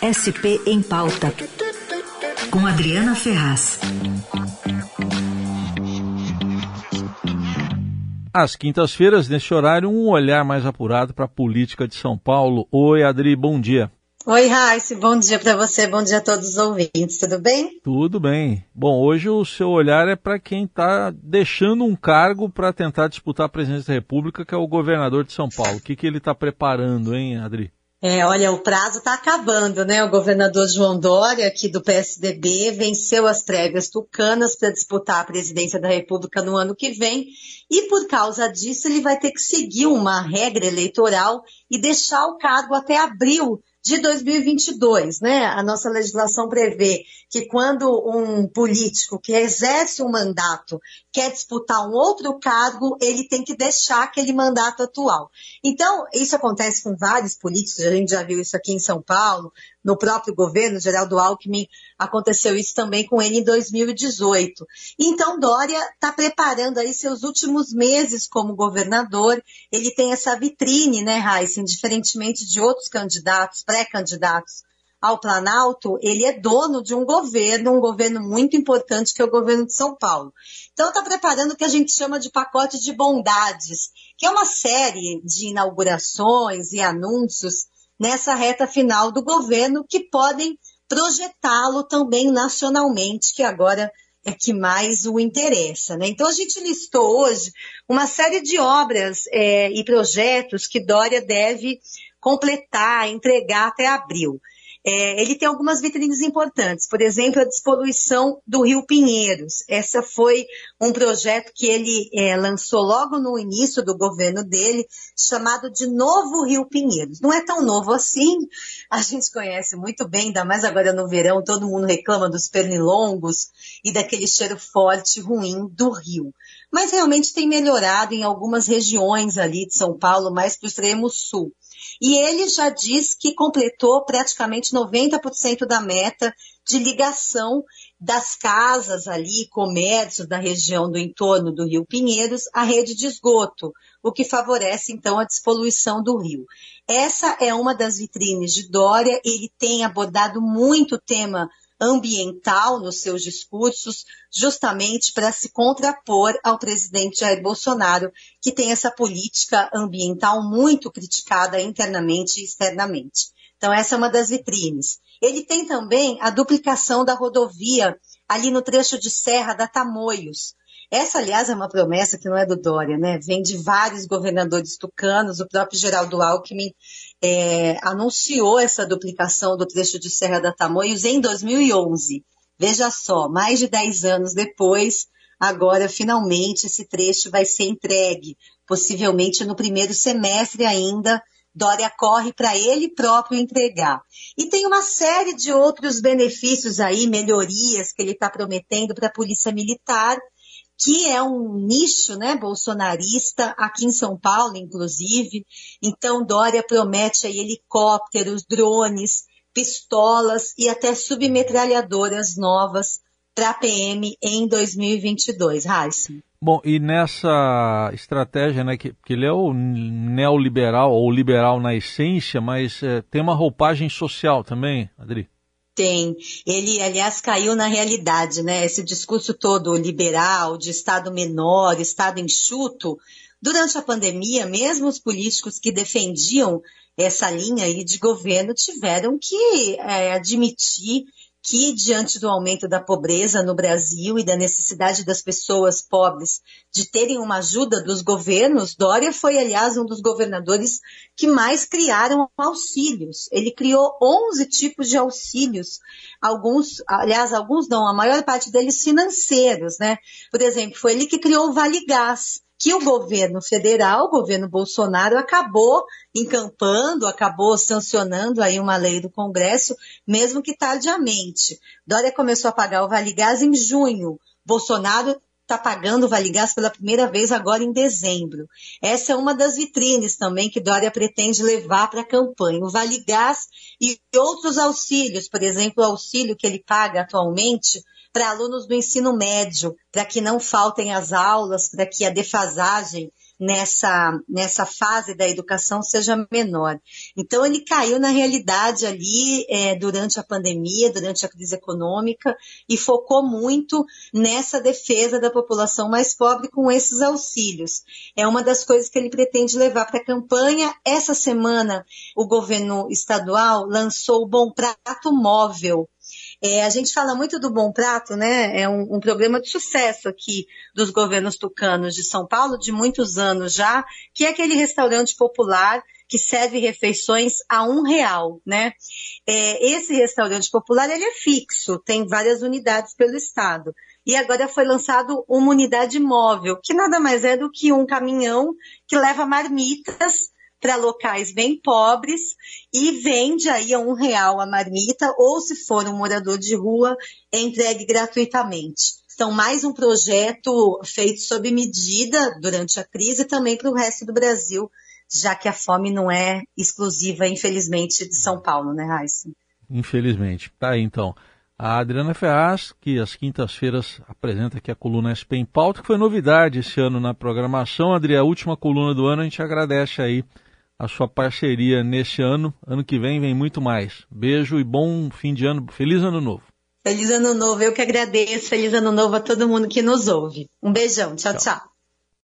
SP em Pauta, com Adriana Ferraz. Às quintas-feiras, neste horário, um olhar mais apurado para a política de São Paulo. Oi, Adri, bom dia. Oi, Raíssa, bom dia para você, bom dia a todos os ouvintes, tudo bem? Tudo bem. Bom, hoje o seu olhar é para quem está deixando um cargo para tentar disputar a presidência da República, que é o governador de São Paulo. O que, que ele está preparando, hein, Adri? É, olha, o prazo está acabando, né? O governador João Dória, aqui do PSDB, venceu as prévias tucanas para disputar a presidência da República no ano que vem. E por causa disso, ele vai ter que seguir uma regra eleitoral e deixar o cargo até abril de 2022, né? A nossa legislação prevê que quando um político que exerce um mandato quer disputar um outro cargo, ele tem que deixar aquele mandato atual. Então, isso acontece com vários políticos, a gente já viu isso aqui em São Paulo, no próprio governo, Geraldo Alckmin, aconteceu isso também com ele em 2018. Então, Dória está preparando aí seus últimos meses como governador. Ele tem essa vitrine, né, Raíssa, diferentemente de outros candidatos, pré-candidatos ao Planalto, ele é dono de um governo, um governo muito importante que é o governo de São Paulo. Então está preparando o que a gente chama de pacote de bondades, que é uma série de inaugurações e anúncios nessa reta final do governo que podem projetá-lo também nacionalmente, que agora é que mais o interessa. Né? Então a gente listou hoje uma série de obras é, e projetos que Dória deve completar, entregar até abril. É, ele tem algumas vitrines importantes, por exemplo, a despoluição do Rio Pinheiros. Essa foi um projeto que ele é, lançou logo no início do governo dele, chamado de Novo Rio Pinheiros. Não é tão novo assim, a gente conhece muito bem, ainda mais agora no verão, todo mundo reclama dos pernilongos e daquele cheiro forte, ruim do rio. Mas realmente tem melhorado em algumas regiões ali de São Paulo, mais para o extremo sul. E ele já diz que completou praticamente 90% da meta de ligação das casas ali, comércios da região do entorno do Rio Pinheiros, à rede de esgoto, o que favorece então a despoluição do rio. Essa é uma das vitrines de Dória, ele tem abordado muito o tema ambiental nos seus discursos, justamente para se contrapor ao presidente Jair Bolsonaro, que tem essa política ambiental muito criticada internamente e externamente. Então, essa é uma das vitrines. Ele tem também a duplicação da rodovia ali no trecho de serra da Tamoios. Essa, aliás, é uma promessa que não é do Dória, né? Vem de vários governadores tucanos, o próprio Geraldo Alckmin é, anunciou essa duplicação do trecho de Serra da Tamoios em 2011. Veja só, mais de 10 anos depois, agora finalmente esse trecho vai ser entregue, possivelmente no primeiro semestre ainda. Dória corre para ele próprio entregar. E tem uma série de outros benefícios aí, melhorias que ele está prometendo para a Polícia Militar que é um nicho né, bolsonarista, aqui em São Paulo, inclusive. Então, Dória promete aí helicópteros, drones, pistolas e até submetralhadoras novas para a PM em 2022. Raíssa. Bom, e nessa estratégia, né, que, que ele é o neoliberal, ou liberal na essência, mas é, tem uma roupagem social também, Adri? Tem. Ele, aliás, caiu na realidade, né? Esse discurso todo liberal, de Estado menor, Estado enxuto. Durante a pandemia, mesmo os políticos que defendiam essa linha aí de governo tiveram que é, admitir que, diante do aumento da pobreza no Brasil e da necessidade das pessoas pobres de terem uma ajuda dos governos, Dória foi, aliás, um dos governadores que mais criaram auxílios. Ele criou 11 tipos de auxílios, alguns, aliás, alguns não, a maior parte deles financeiros, né? Por exemplo, foi ele que criou o Vale Gás que o governo federal, o governo Bolsonaro, acabou encampando, acabou sancionando aí uma lei do Congresso, mesmo que tardiamente. Dória começou a pagar o Vale Gás em junho. Bolsonaro está pagando o Vale Gás pela primeira vez agora em dezembro. Essa é uma das vitrines também que Dória pretende levar para a campanha. O Vale Gás e outros auxílios, por exemplo, o auxílio que ele paga atualmente para alunos do ensino médio, para que não faltem as aulas, para que a defasagem nessa, nessa fase da educação seja menor. Então, ele caiu na realidade ali é, durante a pandemia, durante a crise econômica, e focou muito nessa defesa da população mais pobre com esses auxílios. É uma das coisas que ele pretende levar para a campanha. Essa semana, o governo estadual lançou o Bom Prato Móvel, é, a gente fala muito do Bom Prato, né? É um, um, programa de sucesso aqui dos governos tucanos de São Paulo, de muitos anos já, que é aquele restaurante popular que serve refeições a um real, né? É, esse restaurante popular, ele é fixo, tem várias unidades pelo estado. E agora foi lançado uma unidade móvel, que nada mais é do que um caminhão que leva marmitas para locais bem pobres e vende aí a um real a marmita, ou se for um morador de rua, entregue gratuitamente. Então, mais um projeto feito sob medida durante a crise também para o resto do Brasil, já que a fome não é exclusiva, infelizmente, de São Paulo, né, Raíssa? Infelizmente. Tá aí, então. A Adriana Ferraz, que às quintas-feiras apresenta aqui a coluna SP em Pauta, que foi novidade esse ano na programação. Adriana, a última coluna do ano, a gente agradece aí a sua parceria neste ano. Ano que vem vem muito mais. Beijo e bom fim de ano. Feliz ano novo. Feliz ano novo. Eu que agradeço. Feliz ano novo a todo mundo que nos ouve. Um beijão. tchau. tchau. tchau.